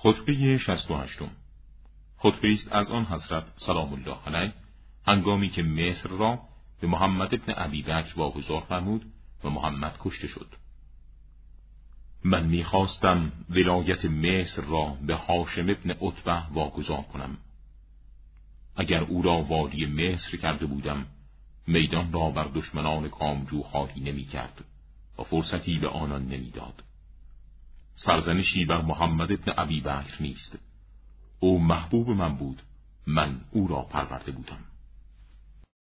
خطبه 68 خطبه است از آن حضرت سلام الله علیه هنگامی که مصر را به محمد ابن عبی بکر واگذار فرمود و محمد کشته شد. من می‌خواستم ولایت مصر را به حاشم ابن عتبه واگذار کنم. اگر او را وادی مصر کرده بودم میدان را بر دشمنان کامجو خواهی نمی کرد و فرصتی به آنان نمی‌داد. سرزنشی بر محمد ابن عبی بکر نیست. او محبوب من بود. من او را پرورده بودم.